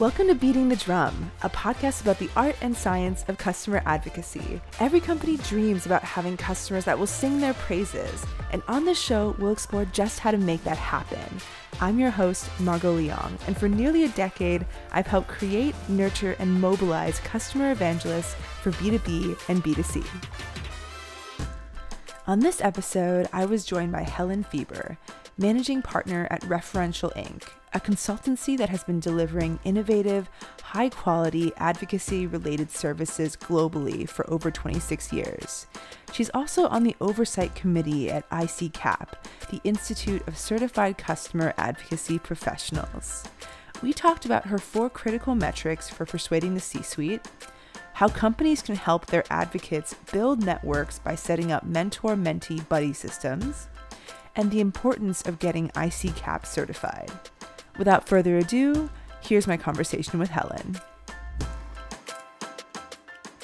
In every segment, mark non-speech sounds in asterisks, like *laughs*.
Welcome to Beating the Drum, a podcast about the art and science of customer advocacy. Every company dreams about having customers that will sing their praises, and on this show, we'll explore just how to make that happen. I'm your host, Margot Leong, and for nearly a decade, I've helped create, nurture, and mobilize customer evangelists for B2B and B2C. On this episode, I was joined by Helen Fieber, managing partner at Referential Inc., a consultancy that has been delivering innovative, high quality advocacy related services globally for over 26 years. She's also on the oversight committee at ICCAP, the Institute of Certified Customer Advocacy Professionals. We talked about her four critical metrics for persuading the C suite, how companies can help their advocates build networks by setting up mentor mentee buddy systems, and the importance of getting ICCAP certified. Without further ado, here's my conversation with Helen.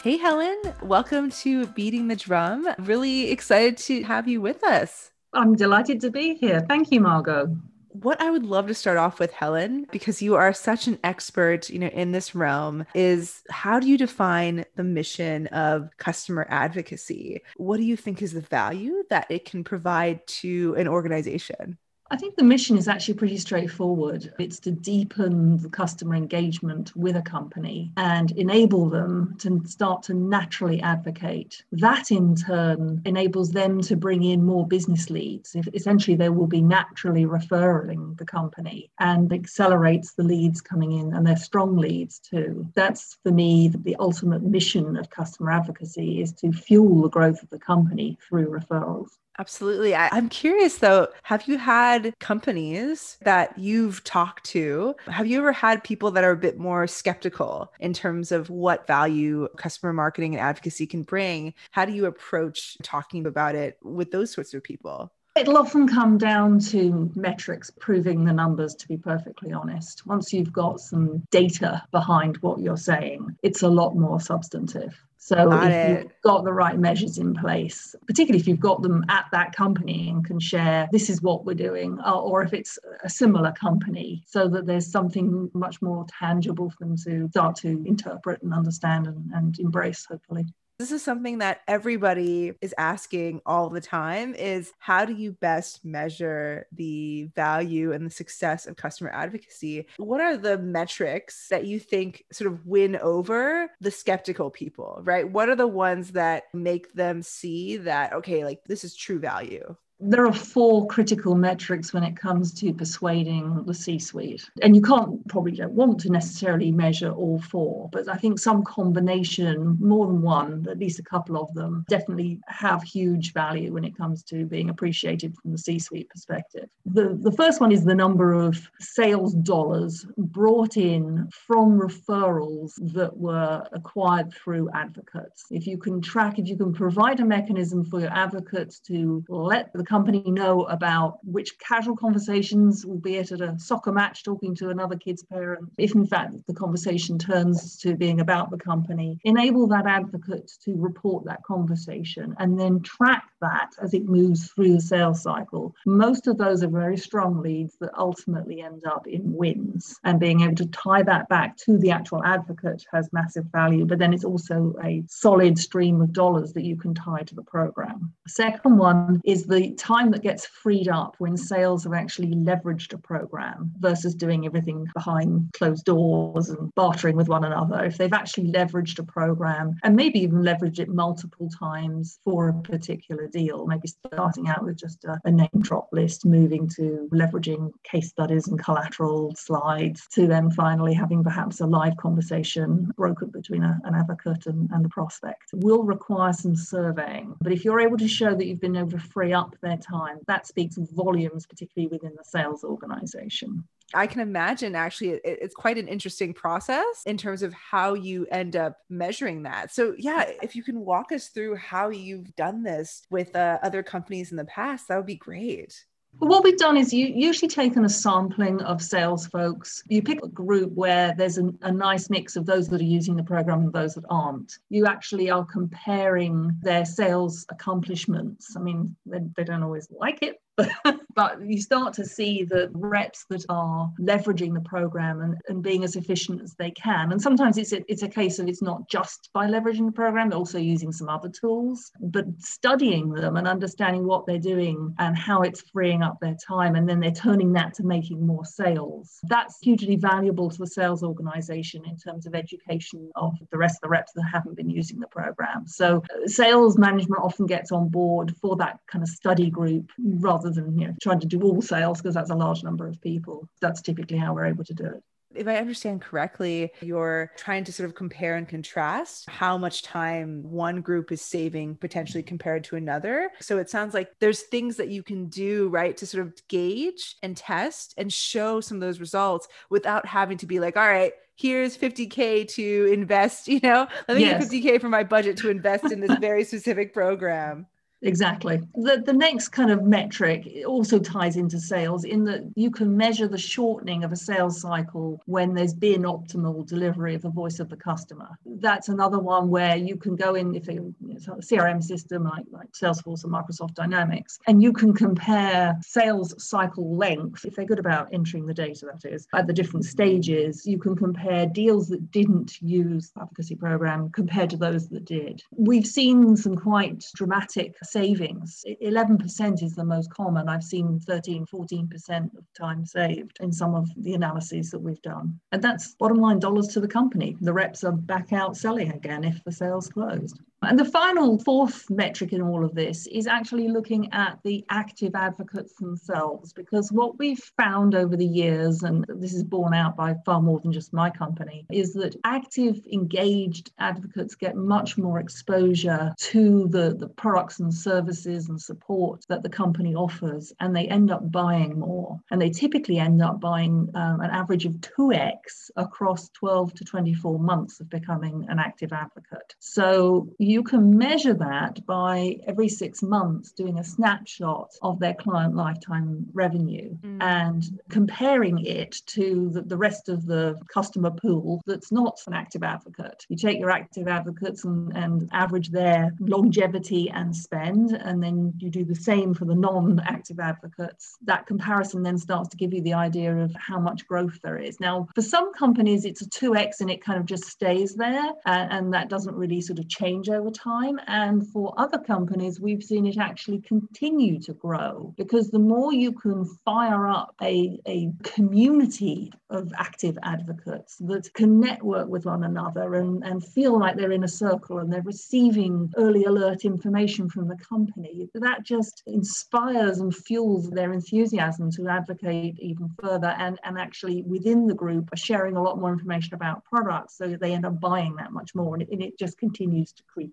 Hey, Helen, welcome to Beating the Drum. Really excited to have you with us. I'm delighted to be here. Thank you, Margot what I would love to start off with, Helen, because you are such an expert, you know, in this realm, is how do you define the mission of customer advocacy? What do you think is the value that it can provide to an organization? I think the mission is actually pretty straightforward. It's to deepen the customer engagement with a company and enable them to start to naturally advocate. That in turn enables them to bring in more business leads. Essentially, they will be naturally referring the company and accelerates the leads coming in and they're strong leads too. That's for me the ultimate mission of customer advocacy is to fuel the growth of the company through referrals. Absolutely. I, am curious though, have you had companies that you've talked to? Have you ever had people that are a bit more skeptical in terms of what value customer marketing and advocacy can bring? How do you approach talking about it with those sorts of people? It'll often come down to metrics proving the numbers, to be perfectly honest. Once you've got some data behind what you're saying, it's a lot more substantive. So got if it. you've got the right measures in place, particularly if you've got them at that company and can share this is what we're doing, uh, or if it's a similar company, so that there's something much more tangible for them to start to interpret and understand and, and embrace, hopefully this is something that everybody is asking all the time is how do you best measure the value and the success of customer advocacy? What are the metrics that you think sort of win over the skeptical people right? What are the ones that make them see that okay like this is true value there are four critical metrics when it comes to persuading the C suite. And you can't probably don't want to necessarily measure all four, but I think some combination, more than one, at least a couple of them, definitely have huge value when it comes to being appreciated from the C suite perspective. The, the first one is the number of sales dollars brought in from referrals that were acquired through advocates. If you can track, if you can provide a mechanism for your advocates to let the company know about which casual conversations, albeit at a soccer match talking to another kid's parent, if in fact the conversation turns to being about the company, enable that advocate to report that conversation and then track that as it moves through the sales cycle. Most of those are very strong leads that ultimately end up in wins. And being able to tie that back to the actual advocate has massive value, but then it's also a solid stream of dollars that you can tie to the program. Second one is the time that gets freed up when sales have actually leveraged a program versus doing everything behind closed doors and bartering with one another. If they've actually leveraged a program and maybe even leveraged it multiple times for a particular deal, maybe starting out with just a, a name drop list, moving to leveraging case studies and collateral slides, to then finally having perhaps a live conversation brokered between a, an advocate and, and the prospect, will require some surveying. But if you're able to show that you've been able to free up their time. That speaks volumes, particularly within the sales organization. I can imagine actually it's quite an interesting process in terms of how you end up measuring that. So, yeah, if you can walk us through how you've done this with uh, other companies in the past, that would be great. What we've done is you usually taken a sampling of sales folks. You pick a group where there's a, nice mix of those that are using the program and those that aren't. You actually are comparing their sales accomplishments. I mean, they, they don't always like it, *laughs* but you start to see the reps that are leveraging the program and, and being as efficient as they can. And sometimes it's a, it's a case of it's not just by leveraging the program, they're also using some other tools, but studying them and understanding what they're doing and how it's freeing up their time. And then they're turning that to making more sales. That's hugely valuable to the sales organization in terms of education of the rest of the reps that haven't been using the program. So uh, sales management often gets on board for that kind of study group rather than you know trying to do all sales because that's a large number of people. That's typically how we're able to do it if I understand correctly, you're trying to sort of compare and contrast how much time one group is saving potentially compared to another. So it sounds like there's things that you can do, right, to sort of gauge and test and show some of those results without having to be like, all right, here's 50k to invest *laughs* you know let me yes. get 50k for my budget to invest in this very specific program Exactly. The, the next kind of metric also ties into sales in that you can measure the shortening of a sales cycle when there's been optimal delivery of the voice of the customer. That's another one where you can go in if it's a CRM system like, like Salesforce or Microsoft Dynamics, and you can compare sales cycle length, if they're good about entering the data, that is, at the different stages, you can compare deals that didn't use advocacy program compared to those that did. We've seen some quite dramatic savings. 11% is the most common. I've seen 13, 14% of time saved in some of the analyses that we've done. And that's bottom line dollars to the company. The reps are back out selling again if the sales closed. And the final fourth metric in all of this is actually looking at the active advocates themselves, because what we've found over the years, and this is borne out by far more than just my company, is that active, engaged advocates get much more exposure to the, the products and services and support that the company offers, and they end up buying more. And they typically end up buying um, an average of 2x across 12 to 24 months of becoming an active advocate. So you can measure that by every six months doing a snapshot of their client lifetime revenue mm. and comparing it to the, the rest of the customer pool that's not an active advocate. You take your active advocates and, and average their longevity and spend, and then you do the same for the non active advocates. That comparison then starts to give you the idea of how much growth there is. Now, for some companies, it's a 2x and it kind of just stays there, and, and that doesn't really sort of change over time. And for other companies, we've seen it actually continue to grow because the more you can fire up a, a community of active advocates that can network with one another and, and feel like they're in a circle and they're receiving early alert information from the company, that just inspires and fuels their enthusiasm to advocate even further and, and actually within the group are sharing a lot more information about products so they end up buying that much more and it, and it just continues to creep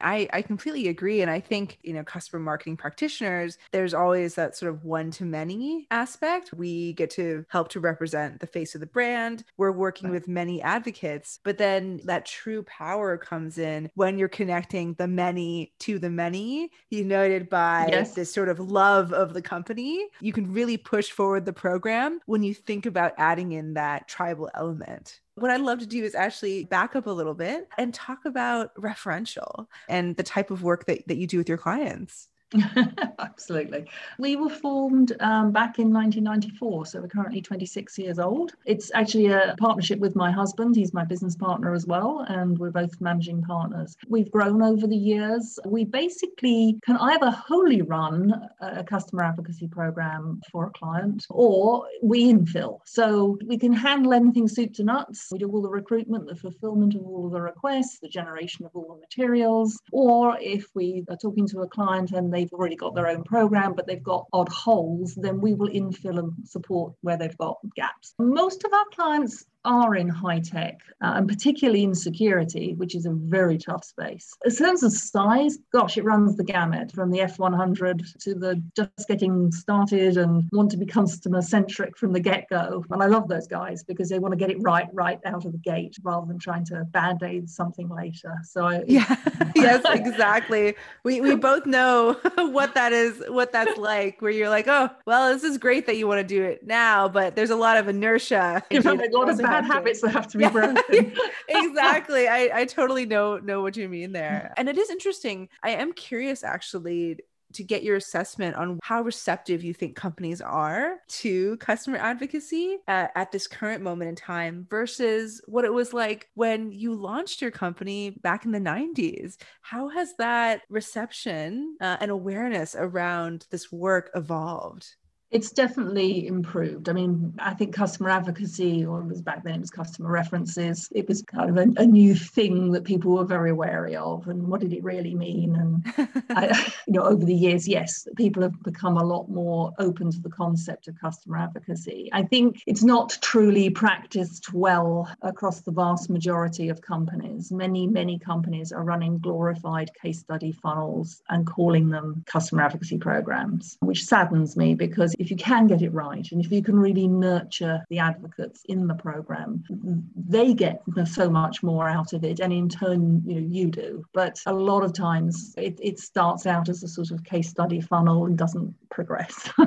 I, I completely agree. And I think, you know, customer marketing practitioners, there's always that sort of one to many aspect. We get to help to represent the face of the brand. We're working with many advocates, but then that true power comes in when you're connecting the many to the many, united by yes. this sort of love of the company. You can really push forward the program when you think about adding in that tribal element. What I'd love to do is actually back up a little bit and talk about referential and the type of work that, that you do with your clients. *laughs* Absolutely. We were formed um, back in 1994, so we're currently 26 years old. It's actually a partnership with my husband. He's my business partner as well, and we're both managing partners. We've grown over the years. We basically can either wholly run a customer advocacy program for a client or we infill. So we can handle anything soup to nuts. We do all the recruitment, the fulfillment of all of the requests, the generation of all the materials, or if we are talking to a client and they've already got their own program, but they've got odd holes, then we will infill and support where they've got gaps. Most of our clients are in high tech uh, and particularly in security, which is a very tough space. In terms of size, gosh, it runs the gamut from the F100 to the just getting started and want to be customer centric from the get go. And I love those guys because they want to get it right, right out of the gate rather than trying to band aid something later. So, I, *laughs* yeah, yes, exactly. We, we both know *laughs* what that is, what that's like, where you're like, oh, well, this is great that you want to do it now, but there's a lot of inertia. You know, a lot of bad habits that have to be broken. *laughs* exactly. I, I totally know know what you mean there. And it is interesting. I am curious actually to get your assessment on how receptive you think companies are to customer advocacy uh, at this current moment in time versus what it was like when you launched your company back in the 90s. How has that reception uh, and awareness around this work evolved? It's definitely improved. I mean, I think customer advocacy, or it was back then, it was customer references. It was kind of a, a new thing that people were very wary of, and what did it really mean? And I, *laughs* you know, over the years, yes, people have become a lot more open to the concept of customer advocacy. I think it's not truly practiced well across the vast majority of companies. Many, many companies are running glorified case study funnels and calling them customer advocacy programs, which saddens me because if you can get it right and if you can really nurture the advocates in the program they get so much more out of it. And in turn you know you do. But a lot of times it, it starts out as a sort of case study funnel and doesn't progress. *laughs*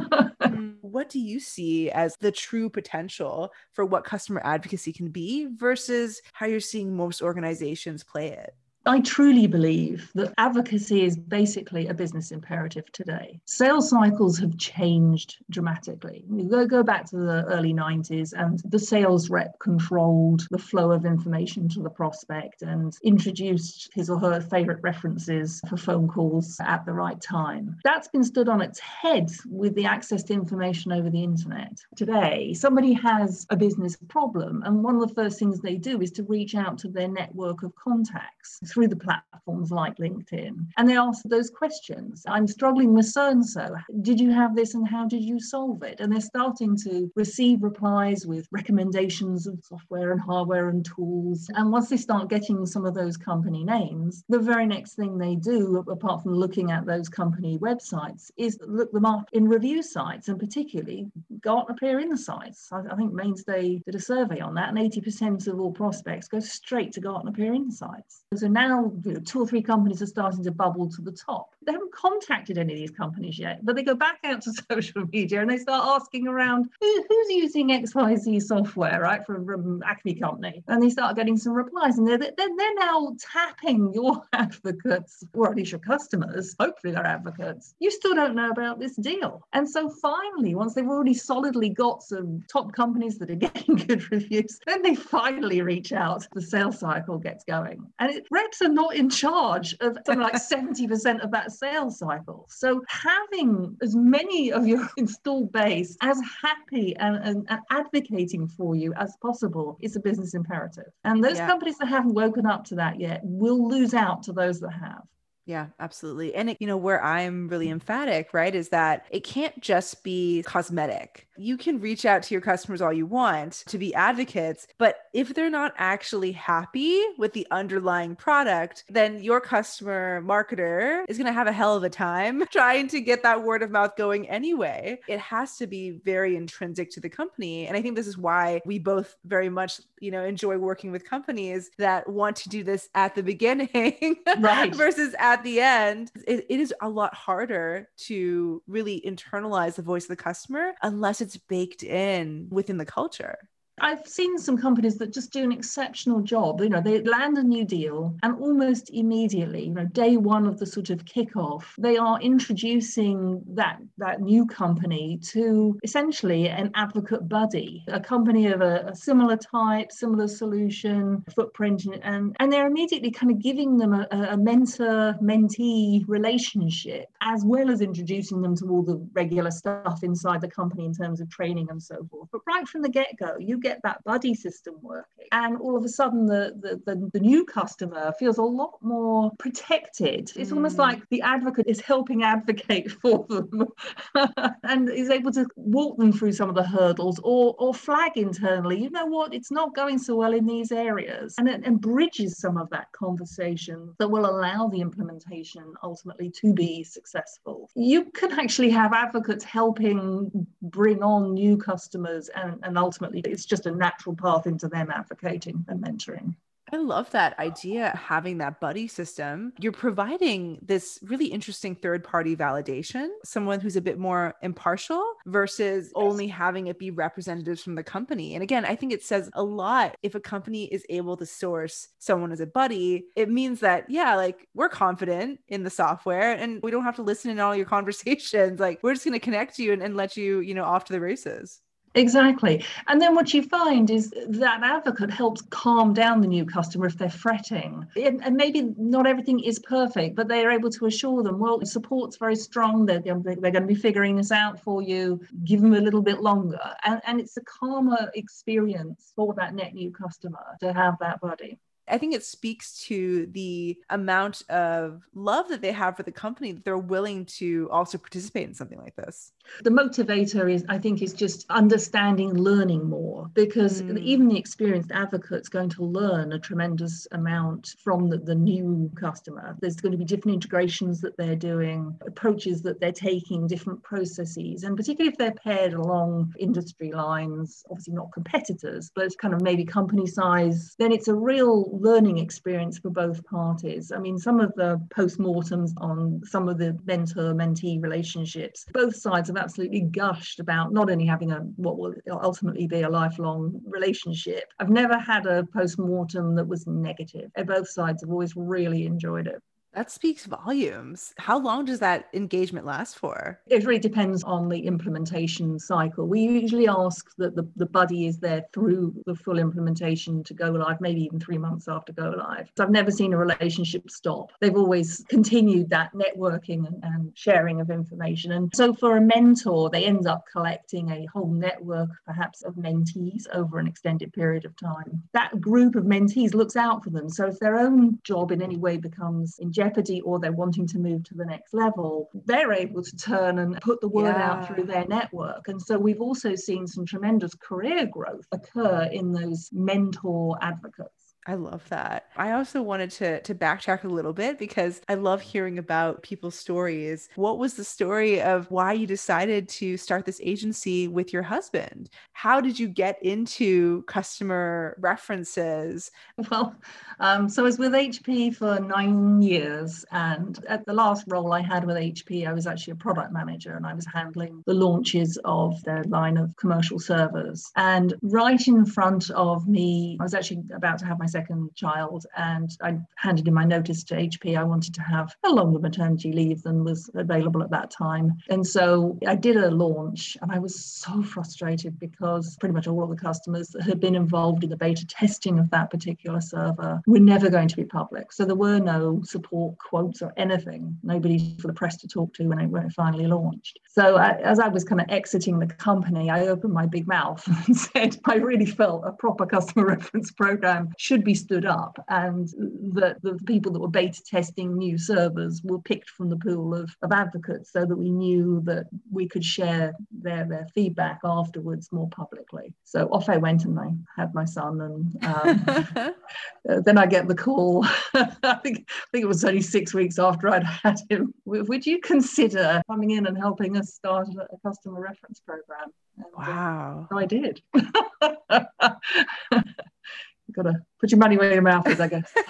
Mm, what do you see as the true potential for what customer advocacy can be versus how you're seeing most organizations play it I truly believe that advocacy is basically a business imperative today. Sales cycles have changed dramatically. You go, go back to the early 90s, and the sales rep controlled the flow of information to the prospect and introduced his or her favorite references for phone calls at the right time. That's been stood on its head with the access to information over the internet. Today, somebody has a business problem, and one of the first things they do is to reach out to their network of contacts through the platforms like LinkedIn. And they ask those questions. I'm struggling with so and so. Did you have this and how did you solve it? And they're starting to receive replies with recommendations of software and hardware and tools. And once they start getting some of those company names, the very next thing they do, apart from looking at those company websites, is look them up in review sites and particularly Gartner Peer Insights. I, I think Mainstay did a survey on that, and 80% of all prospects go straight to Gartner Peer Insights. So now you know, two or three companies are starting to bubble to the top. They haven't contacted any of these companies yet, but they go back out to *laughs* social media and they start asking around Who, who's using XYZ software, right, from, from Acme Company. And they start getting some replies. And they're, they're, they're now tapping *laughs* your advocates, or at least your customers, hopefully they're advocates. You still don't know about this deal. And so finally, once they've already solidly got some top companies that are *laughs* getting good reviews, then they finally reach out. The sales cycle gets going. And it, reps are not in charge of something like 70% of that sales cycle. So having as many of your *laughs* installed base as happy and, and, and advocating for you as possible is a business imperative. And those yeah. companies that haven't woken up to that yet will lose out to those that have. Yeah, absolutely. And it, you know, where I'm really emphatic, right, is that it can't just be cosmetic you can reach out to your customers all you want to be advocates, but if they're not actually happy with the underlying product, then your customer marketer is going to have a hell of a time *laughs* trying to get that word of mouth going anyway. It has to be very intrinsic to the company. And I think this is why we both very much, you know, enjoy working with companies that want to do this at the *laughs* beginning right. versus at the end. It, it is a lot harder to really internalize the voice of the customer unless it's it's baked in within the culture. I've seen some companies that just do an exceptional job. You know, they land a new deal and almost immediately, you know, day one of the sort of kickoff, they are introducing that that new company to essentially an advocate buddy, a company of a, a similar type, similar solution, footprint, and and they're immediately kind of giving them a, a mentor-mentee relationship, as well as introducing them to all the regular stuff inside the company in terms of training and so forth. But right from the get-go, you get that buddy system working. And all of a sudden, the, the, the, the new customer feels a lot more protected. It's mm. almost like the advocate is helping advocate *laughs* for them *laughs* and is able to walk them through some of the hurdles or, or flag internally, you know what, it's not going so well in these areas. And it and bridges some of that conversation that will allow the implementation ultimately to be successful. You can actually have advocates helping bring on new customers and, and ultimately it's just just a natural path into them advocating and mentoring. I love that idea, having that buddy system. You're providing this really interesting third party validation, someone who's a bit more impartial versus only having it be representatives from the company. And again, I think it says a lot if a company is able to source someone as a buddy. It means that, yeah, like we're confident in the software and we don't have to listen in all your *laughs* conversations. Like we're just going to connect you and, and let you, you know, off to the races. Exactly. And then what you find is that advocate helps calm down the new customer if they're fretting. And maybe not everything is perfect, but they are able to assure them, well, support's very strong. They're, they're going to be figuring this out for you. Give them a little bit longer. And, and it's a calmer experience for that net new customer to have that buddy. I think it speaks to the amount of love that they have for the company that they're willing to also participate in something like this. The motivator is, I think, is just understanding, learning more, because mm. even the experienced advocate's going to learn a tremendous amount from the, the new customer. There's going to be different integrations that they're doing, approaches that they're taking, different processes, and particularly if they're paired along industry lines, obviously not competitors, but kind of maybe company size, then it's a real learning experience for both parties. I mean, some of the post-mortems on some of the mentor-mentee relationships, both sides have absolutely gushed about not only having a what will ultimately be a lifelong relationship. I've never had a post-mortem that was negative. Both sides have always really enjoyed it. That speaks volumes. How long does that engagement last for? It really depends on the implementation cycle. We usually ask that the, the buddy is there through the full implementation to go live, maybe even three months after go live. So I've never seen a relationship stop. They've always continued that networking and, and sharing of information. And so for a mentor, they end up collecting a whole network, perhaps, of mentees over an extended period of time. That group of mentees looks out for them. So if their own job in any way becomes in jeopardy or they're wanting to move to the next level, they're able to turn and put the word yeah. out through their network. And so we've also seen some tremendous career growth occur in those mentor advocates. I love that. I also wanted to to backtrack a little bit because I love hearing about people's stories. What was the story of why you decided to start this agency with your husband? How did you get into customer references? Well, um, so I was with HP for nine years, and at the last role I had with HP, I was actually a product manager, and I was handling the launches of their line of commercial servers. And right in front of me, I was actually about to have my second child and I handed in my notice to HP. I wanted to have a longer maternity leave than was available at that time. And so I did a launch and I was so frustrated because pretty much all of the customers that had been involved in the beta testing of that particular server were never going to be public. So there were no support quotes or anything, nobody for the press to talk to when it, when it finally launched. So I, as I was kind of exiting the company, I opened my big mouth *laughs* and said, I really felt a proper customer reference program should be stood up and that the people that were beta testing new servers were picked from the pool of, of advocates so that we knew that we could share their, their feedback afterwards more publicly. So off I went and I had my son and um, *laughs* then I get the call. *laughs* I think I think it was only six weeks after I'd had him. Would you consider coming in and helping us start a customer reference program? And, uh, wow. Uh, I did. *laughs* got to put your money where your mouth is, I guess. *laughs*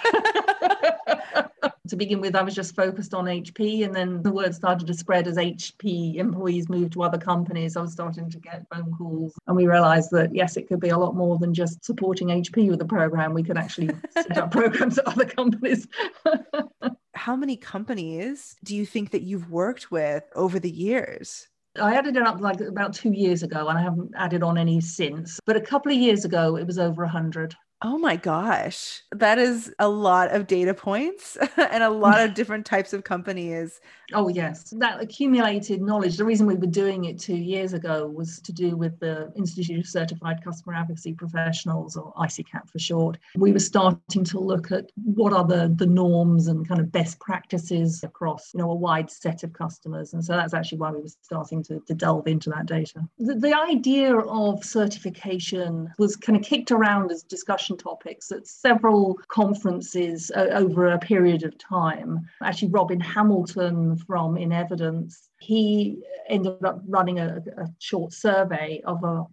to begin with, I was just focused on HP, and then the word started to spread as HP employees moved to other companies. I was starting to get phone calls, and we realized that yes, it could be a lot more than just supporting HP with a program. We could actually *laughs* set up programs at other companies. *laughs* How many companies do you think that you've worked with over the years? I added it up like about two years ago, and I haven't added on any since. But a couple of years ago, it was over a hundred. Oh my gosh. That is a lot of data points *laughs* and a lot of *laughs* different types of companies. Oh, yes. That accumulated knowledge. The reason we were doing it two years ago was to do with the Institute of Certified Customer Advocacy Professionals, or ICCAP for short. We were starting to look at what are the, the norms and kind of best practices across you know, a wide set of customers. And so that's actually why we were starting to, to delve into that data. The, the idea of certification was kind of kicked around as discussion discussion topics at several conferences uh, over a period of time. Actually, Robin Hamilton from In Evidence, he ended up running a, a short survey of a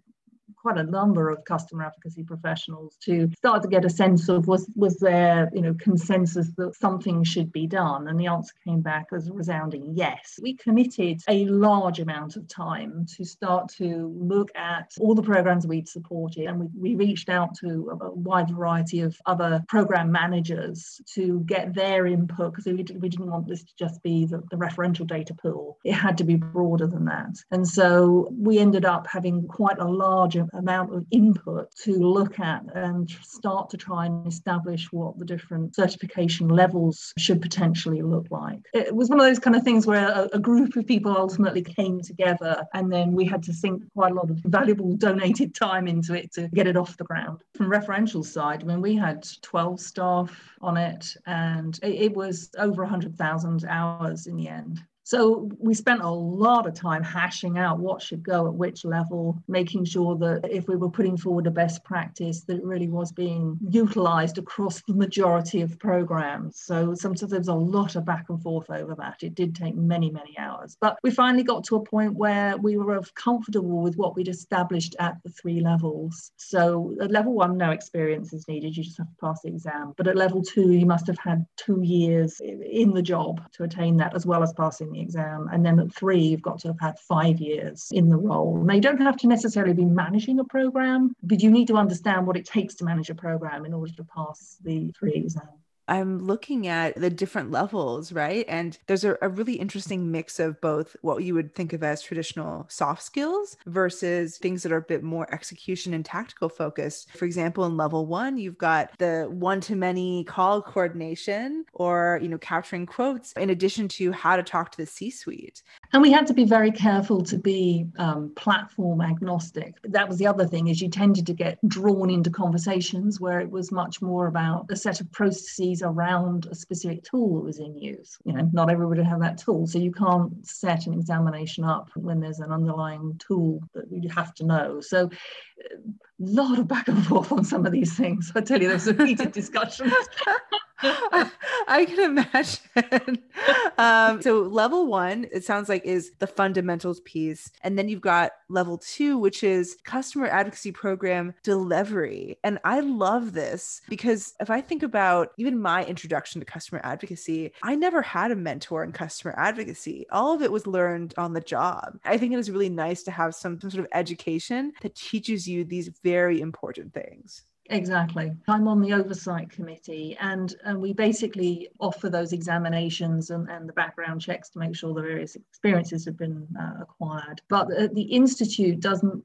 quite a number of customer advocacy professionals to start to get a sense of was was there you know consensus that something should be done? And the answer came back as a resounding yes. We committed a large amount of time to start to look at all the programs we'd supported and we, we reached out to a, a wide variety of other program managers to get their input because we, we didn't want this to just be the, the referential data pool. It had to be broader than that. And so we ended up having quite a large amount of input to look at and start to try and establish what the different certification levels should potentially look like. It was one of those kind of things where a, a group of people ultimately came together and then we had to sink quite a lot of valuable donated time into it to get it off the ground. From referential side, I mean, we had 12 staff on it and it, it was over 100,000 hours in the end. So we spent a lot of time hashing out what should go at which level, making sure that if we were putting forward a best practice, that it really was being utilized across the majority of programs. So sometimes there was a lot of back and forth over that. It did take many, many hours. But we finally got to a point where we were comfortable with what we'd established at the three levels. So at level one, no experience is needed. You just have to pass the exam. But at level two, you must have had two years in the job to attain that, as well as passing the exam. And then at three, you've got to have had five years in the role. Now, you don't have to necessarily be managing a program, but you need to understand what it takes to manage a program in order to pass the three exams. I'm looking at the different levels, right? And there's a, a, really interesting mix of both what you would think of as traditional soft skills versus things that are a bit more execution and tactical focused. For example, in level one, you've got the one to many call coordination or, you know, capturing quotes in addition to how to talk to the C suite. And we had to be very careful to be um, platform agnostic. That was the other thing is you tended to get drawn into conversations where it was much more about a set of processes around a specific tool that was in use. You know, not everybody have that tool. So you can't set an examination up when there's an underlying tool that you have to know. So a lot of back and forth on some of these things. I tell you, there's some heated discussions. *laughs* I can imagine. *laughs* um, so level one, it sounds like is the fundamentals piece, and then you've got level two, which is customer advocacy program delivery. And I love this because if I think about even my introduction to customer advocacy, I never had a mentor in customer advocacy. All of it was learned on the job. I think it is really nice to have some, some sort of education that teaches you these very important things. Exactly. I'm on the oversight committee, and, and we basically offer those examinations and, and the background checks to make sure the various experiences have been uh, acquired. But the, the Institute doesn't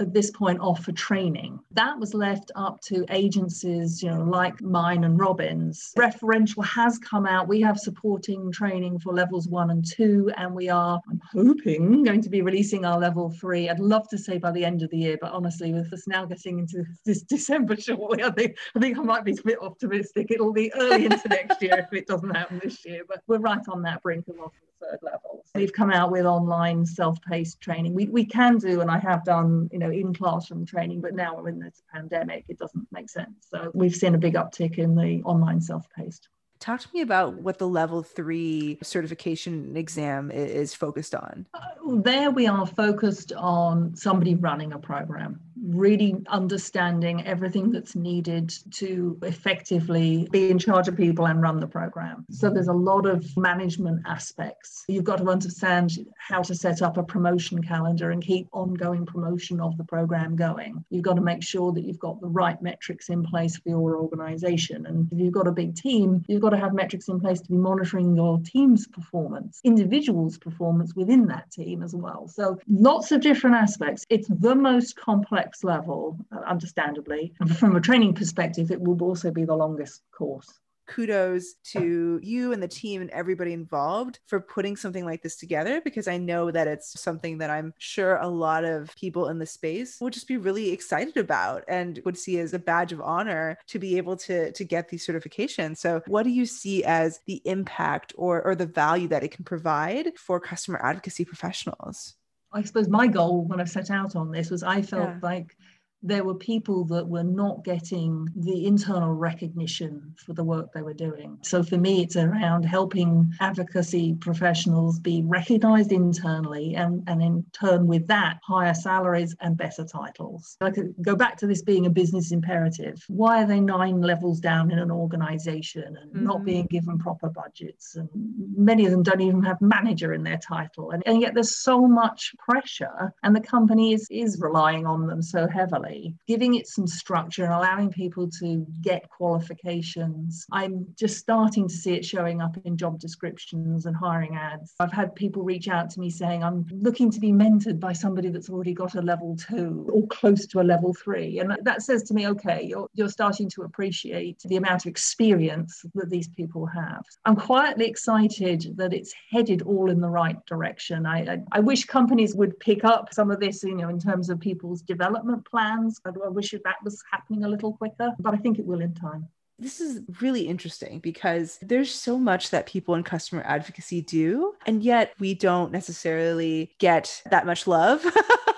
at this point off for training. That was left up to agencies, you know, like mine and Robin's. Referential has come out. We have supporting training for levels one and two, and we are, I'm hoping, going to be releasing our level three. I'd love to say by the end of the year, but honestly, with us now getting into *laughs* this December *laughs* shortly, I think I think I might be a bit optimistic. It'll be early into next year if it doesn't happen this year, but we're right on that brink of offering third level. We've come out with online self-paced training. We, we can do, and I have done, you know, in classroom training, but now we're in this pandemic, it doesn't make sense. So we've seen a big uptick in the online self-paced. Talk to me about what the level three certification exam is focused on. Uh, there we are focused on somebody running a program really understanding everything that's needed to effectively be in charge of people and run the program. So there's a lot of management aspects. You've got to understand how to set up a promotion calendar and keep ongoing promotion of the program going. You've got to make sure that you've got the right metrics in place for your organization. And if you've got a big team, you've got to have metrics in place to be monitoring your team's performance, individuals' performance within that team as well. So lots of different aspects. It's the most complex level, uh, understandably. And from a training perspective, it will also be the longest course kudos to you and the team and everybody involved for putting something like this together because I know that it's something that I'm sure a lot of people in the space would just be really excited about and would see as a badge of honor to be able to to get these certifications. So what do you see as the impact or or the value that it can provide for customer advocacy professionals? I suppose my goal when I set out on this was I felt yeah. like there were people that were not getting the internal recognition for the work they were doing. So for me, it's around helping advocacy professionals be recognized internally and, and in turn with that, higher salaries and better titles. I could go back to this being a business imperative. Why are they nine levels down in an organization and mm-hmm. not being given proper budgets? And many of them don't even have manager in their title. And, and yet there's so much pressure and the company is, is relying on them so heavily. Giving it some structure and allowing people to get qualifications. I'm just starting to see it showing up in job descriptions and hiring ads. I've had people reach out to me saying, I'm looking to be mentored by somebody that's already got a level two or close to a level three. And that says to me, okay, you're, you're starting to appreciate the amount of experience that these people have. I'm quietly excited that it's headed all in the right direction. I, I, I wish companies would pick up some of this, you know, in terms of people's development plans. I, I wish that was happening a little quicker, but I think it will in time this is really interesting because there's so much that people in customer advocacy do, and yet we don't necessarily get that much love. *laughs*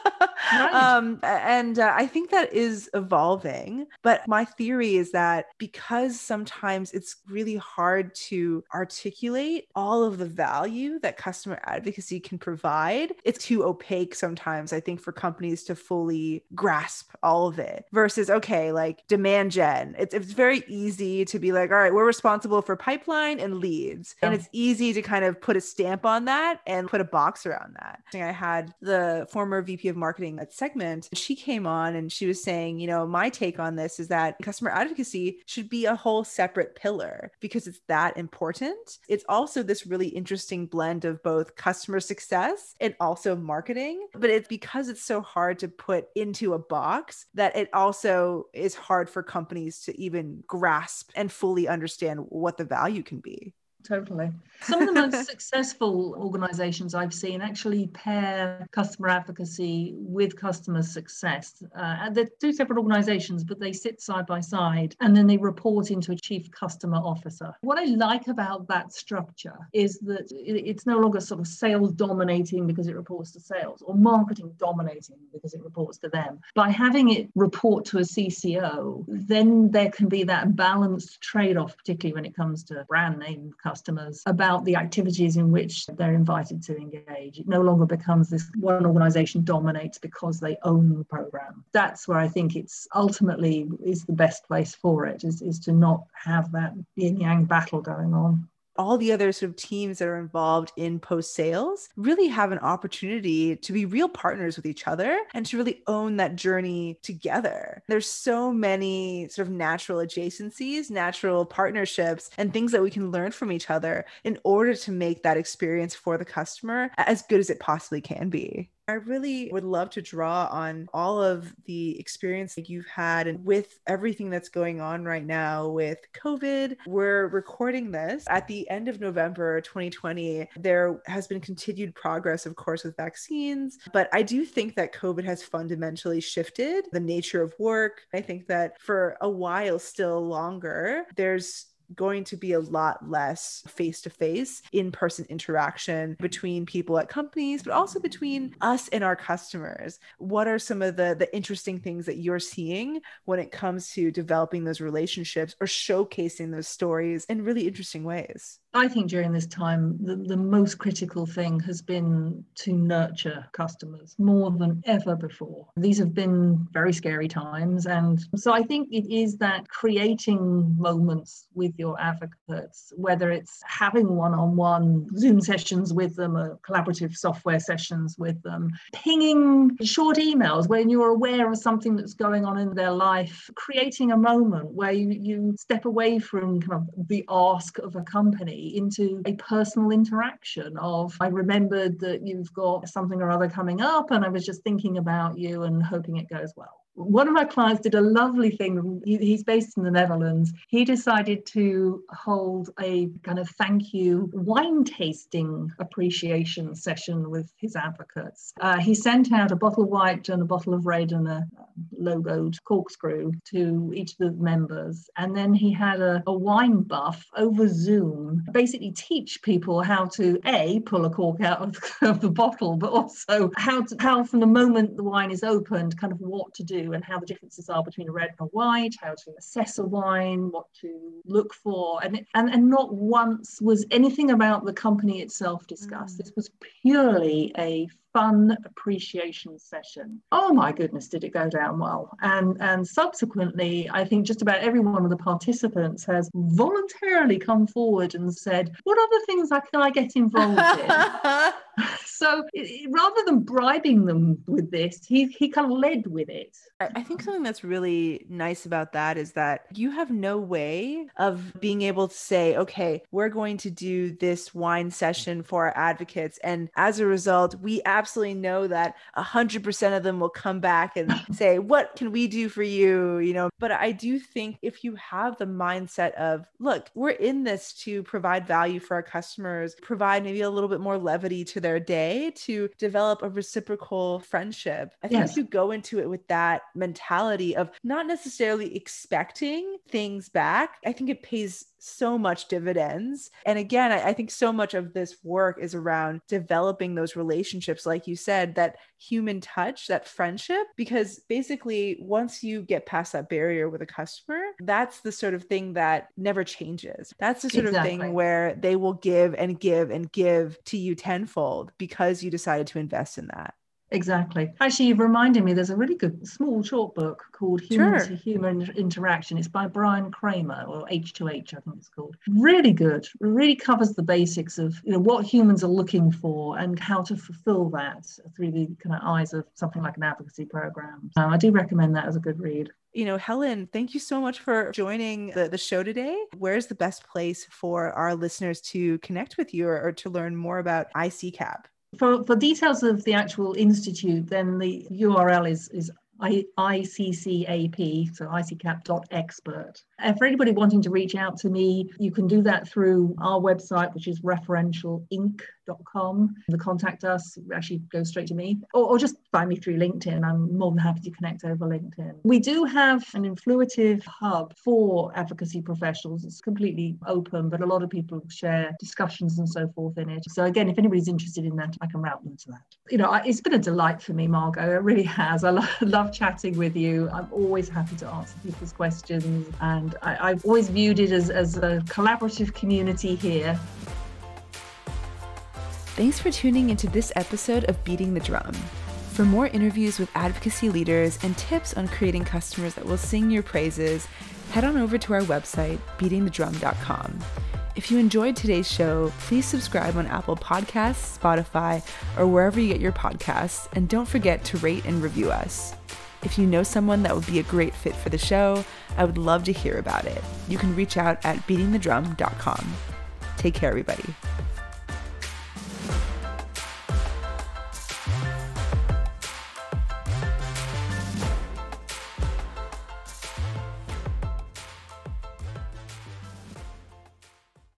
Um, and uh, I think that is evolving. But my theory is that because sometimes it's really hard to articulate all of the value that customer advocacy can provide, it's too opaque sometimes, I think, for companies to fully grasp all of it. Versus, okay, like demand gen, it's, it's very easy to be like, all right, we're responsible for pipeline and leads. Yeah. And it's easy to kind of put a stamp on that and put a box around that. I had the former VP of marketing at Segment, she came on and she was saying, you know, my take on this is that customer advocacy should be a whole separate pillar because it's that important. It's also this really interesting blend of both customer success and also marketing, but it's because it's so hard to put into a box that it also is hard for companies to even grasp and fully understand what the value can be totally. Some of the most *laughs* successful organizations I've seen actually pair customer advocacy with customer success. Uh, they're two separate organizations, but they sit side by side and then they report into a chief customer officer. What I like about that structure is that it's no longer sort of sales dominating because it reports to sales or marketing dominating because it reports to them. By having it report to a CCO, then there can be that balanced trade off, particularly when it comes to brand name customers customers about the activities in which they're invited to engage. It no longer becomes this one organization dominates because they own the program. That's where I think it's ultimately is the best place for it is, is to not have that yin yang battle going on all the other sort of teams that are involved in post sales really have an opportunity to be real partners with each other and to really own that journey together. There's so many sort of natural adjacencies, natural partnerships, and things that we can learn from each other in order to make that experience for the customer as good as it possibly can be. I really would love to draw on all of the experience that you've had and with everything that's going on right now with COVID. We're recording this at the end of November 2020. There has been continued progress, of course, with vaccines, but I do think that COVID has fundamentally shifted the nature of work. I think that for a while, still longer, there's going to be a lot less face to face, in person interaction between people at companies, but also between us and our customers. What are some of the, the interesting things that you're seeing when it comes to developing those relationships or showcasing those stories in really interesting ways? I think during this time, the, the most critical thing has been to nurture customers more than ever before. These have been very scary times. And so I think it is that creating moments with your advocates, whether it's having one on one Zoom sessions with them or collaborative software sessions with them, pinging short emails when you're aware of something that's going on in their life, creating a moment where you, you step away from kind of the ask of a company into a personal interaction of I remembered that you've got something or other coming up and I was just thinking about you and hoping it goes well one of our clients did a lovely thing. he's based in the Netherlands. He decided to hold a kind of thank you wine tasting appreciation session with his advocates. Uh, he sent out a bottle of white and a bottle of red and a logoed corkscrew to each of the members. And then he had a, a wine buff over Zoom, basically teach people how to A, pull a cork out of, *laughs* of the bottle, but also how, to, how from the moment the wine is opened, kind of what to do and how the differences are between a red and a white, how to assess a wine, what to look for. And, and, and not once was anything about the company itself discussed. Mm. This was purely a fun appreciation session. Oh my goodness, did it go down well? And and subsequently, I think just about every one of the participants has voluntarily come forward and said, "What other things can I get involved in?" *laughs* *laughs* so rather than bribing them with this, he he kind of led with it. I think something that's really nice about that is that you have no way of being able to say, okay, we're going to do this wine session for our advocates. And as a result, we absolutely know that 100% of them will come back and *laughs* say, what can we do for you? You know, but I do think if you have the mindset of, look, we're in this to provide value for our customers, provide maybe a little bit more levity to their day, to develop a reciprocal friendship. I think yes. if you go into it with that mentality of not necessarily expecting things back, I think it pays so much dividends. And again, I, I, think so much of this work is around developing those relationships, like you said, that human touch, that friendship, because basically, once you get past that barrier with a customer, that's the sort of thing that never changes. That's the sort exactly. of thing where they will give and give and give to you tenfold because you decided to invest in that. Exactly. Actually, you've reminded me there's a really good small short book called Human sure. to Human Interaction. It's by Bryan Kramer or H2H, I think it's called. Really good. It really covers the basics of you know what humans are looking for and how to fulfill that through the kind of eyes of something like an advocacy program. Um, I do recommend that as a good read. You know, Helen, thank you so much for joining the, the show today. Where's the best place for our listeners to connect with you or, or to learn more about ICCAP? For, for details of the actual institute, then the URL is, is ICCAP, so. And for anybody wanting to reach out to me, you can do that through our website, which is referentialinc.com. The contact us actually goes straight to me, or, or, just find me through LinkedIn. I'm more than happy to connect over LinkedIn. We do have an influitive hub for advocacy professionals. It's completely open, but a lot of people share discussions and so forth in it. So again, if anybody's interested in that, I can route them to that. You know, it's been a delight for me, Margot. It really has. I *laughs* love chatting with you. I'm always happy to answer people's questions, and I, have always viewed it as, as a collaborative community here. Thanks for tuning into this episode of Beating the Drum. For more interviews with advocacy leaders and tips on creating customers that will sing your praises, head on over to our website, beatingthedrum.com. If you enjoyed today's show, please subscribe on Apple Podcasts, Spotify, or wherever you get your podcasts, and don't forget to rate and review us. If you know someone that would be a great fit for the show, I would love to hear about it. You can reach out at beatingthedrum.com. Take care, everybody.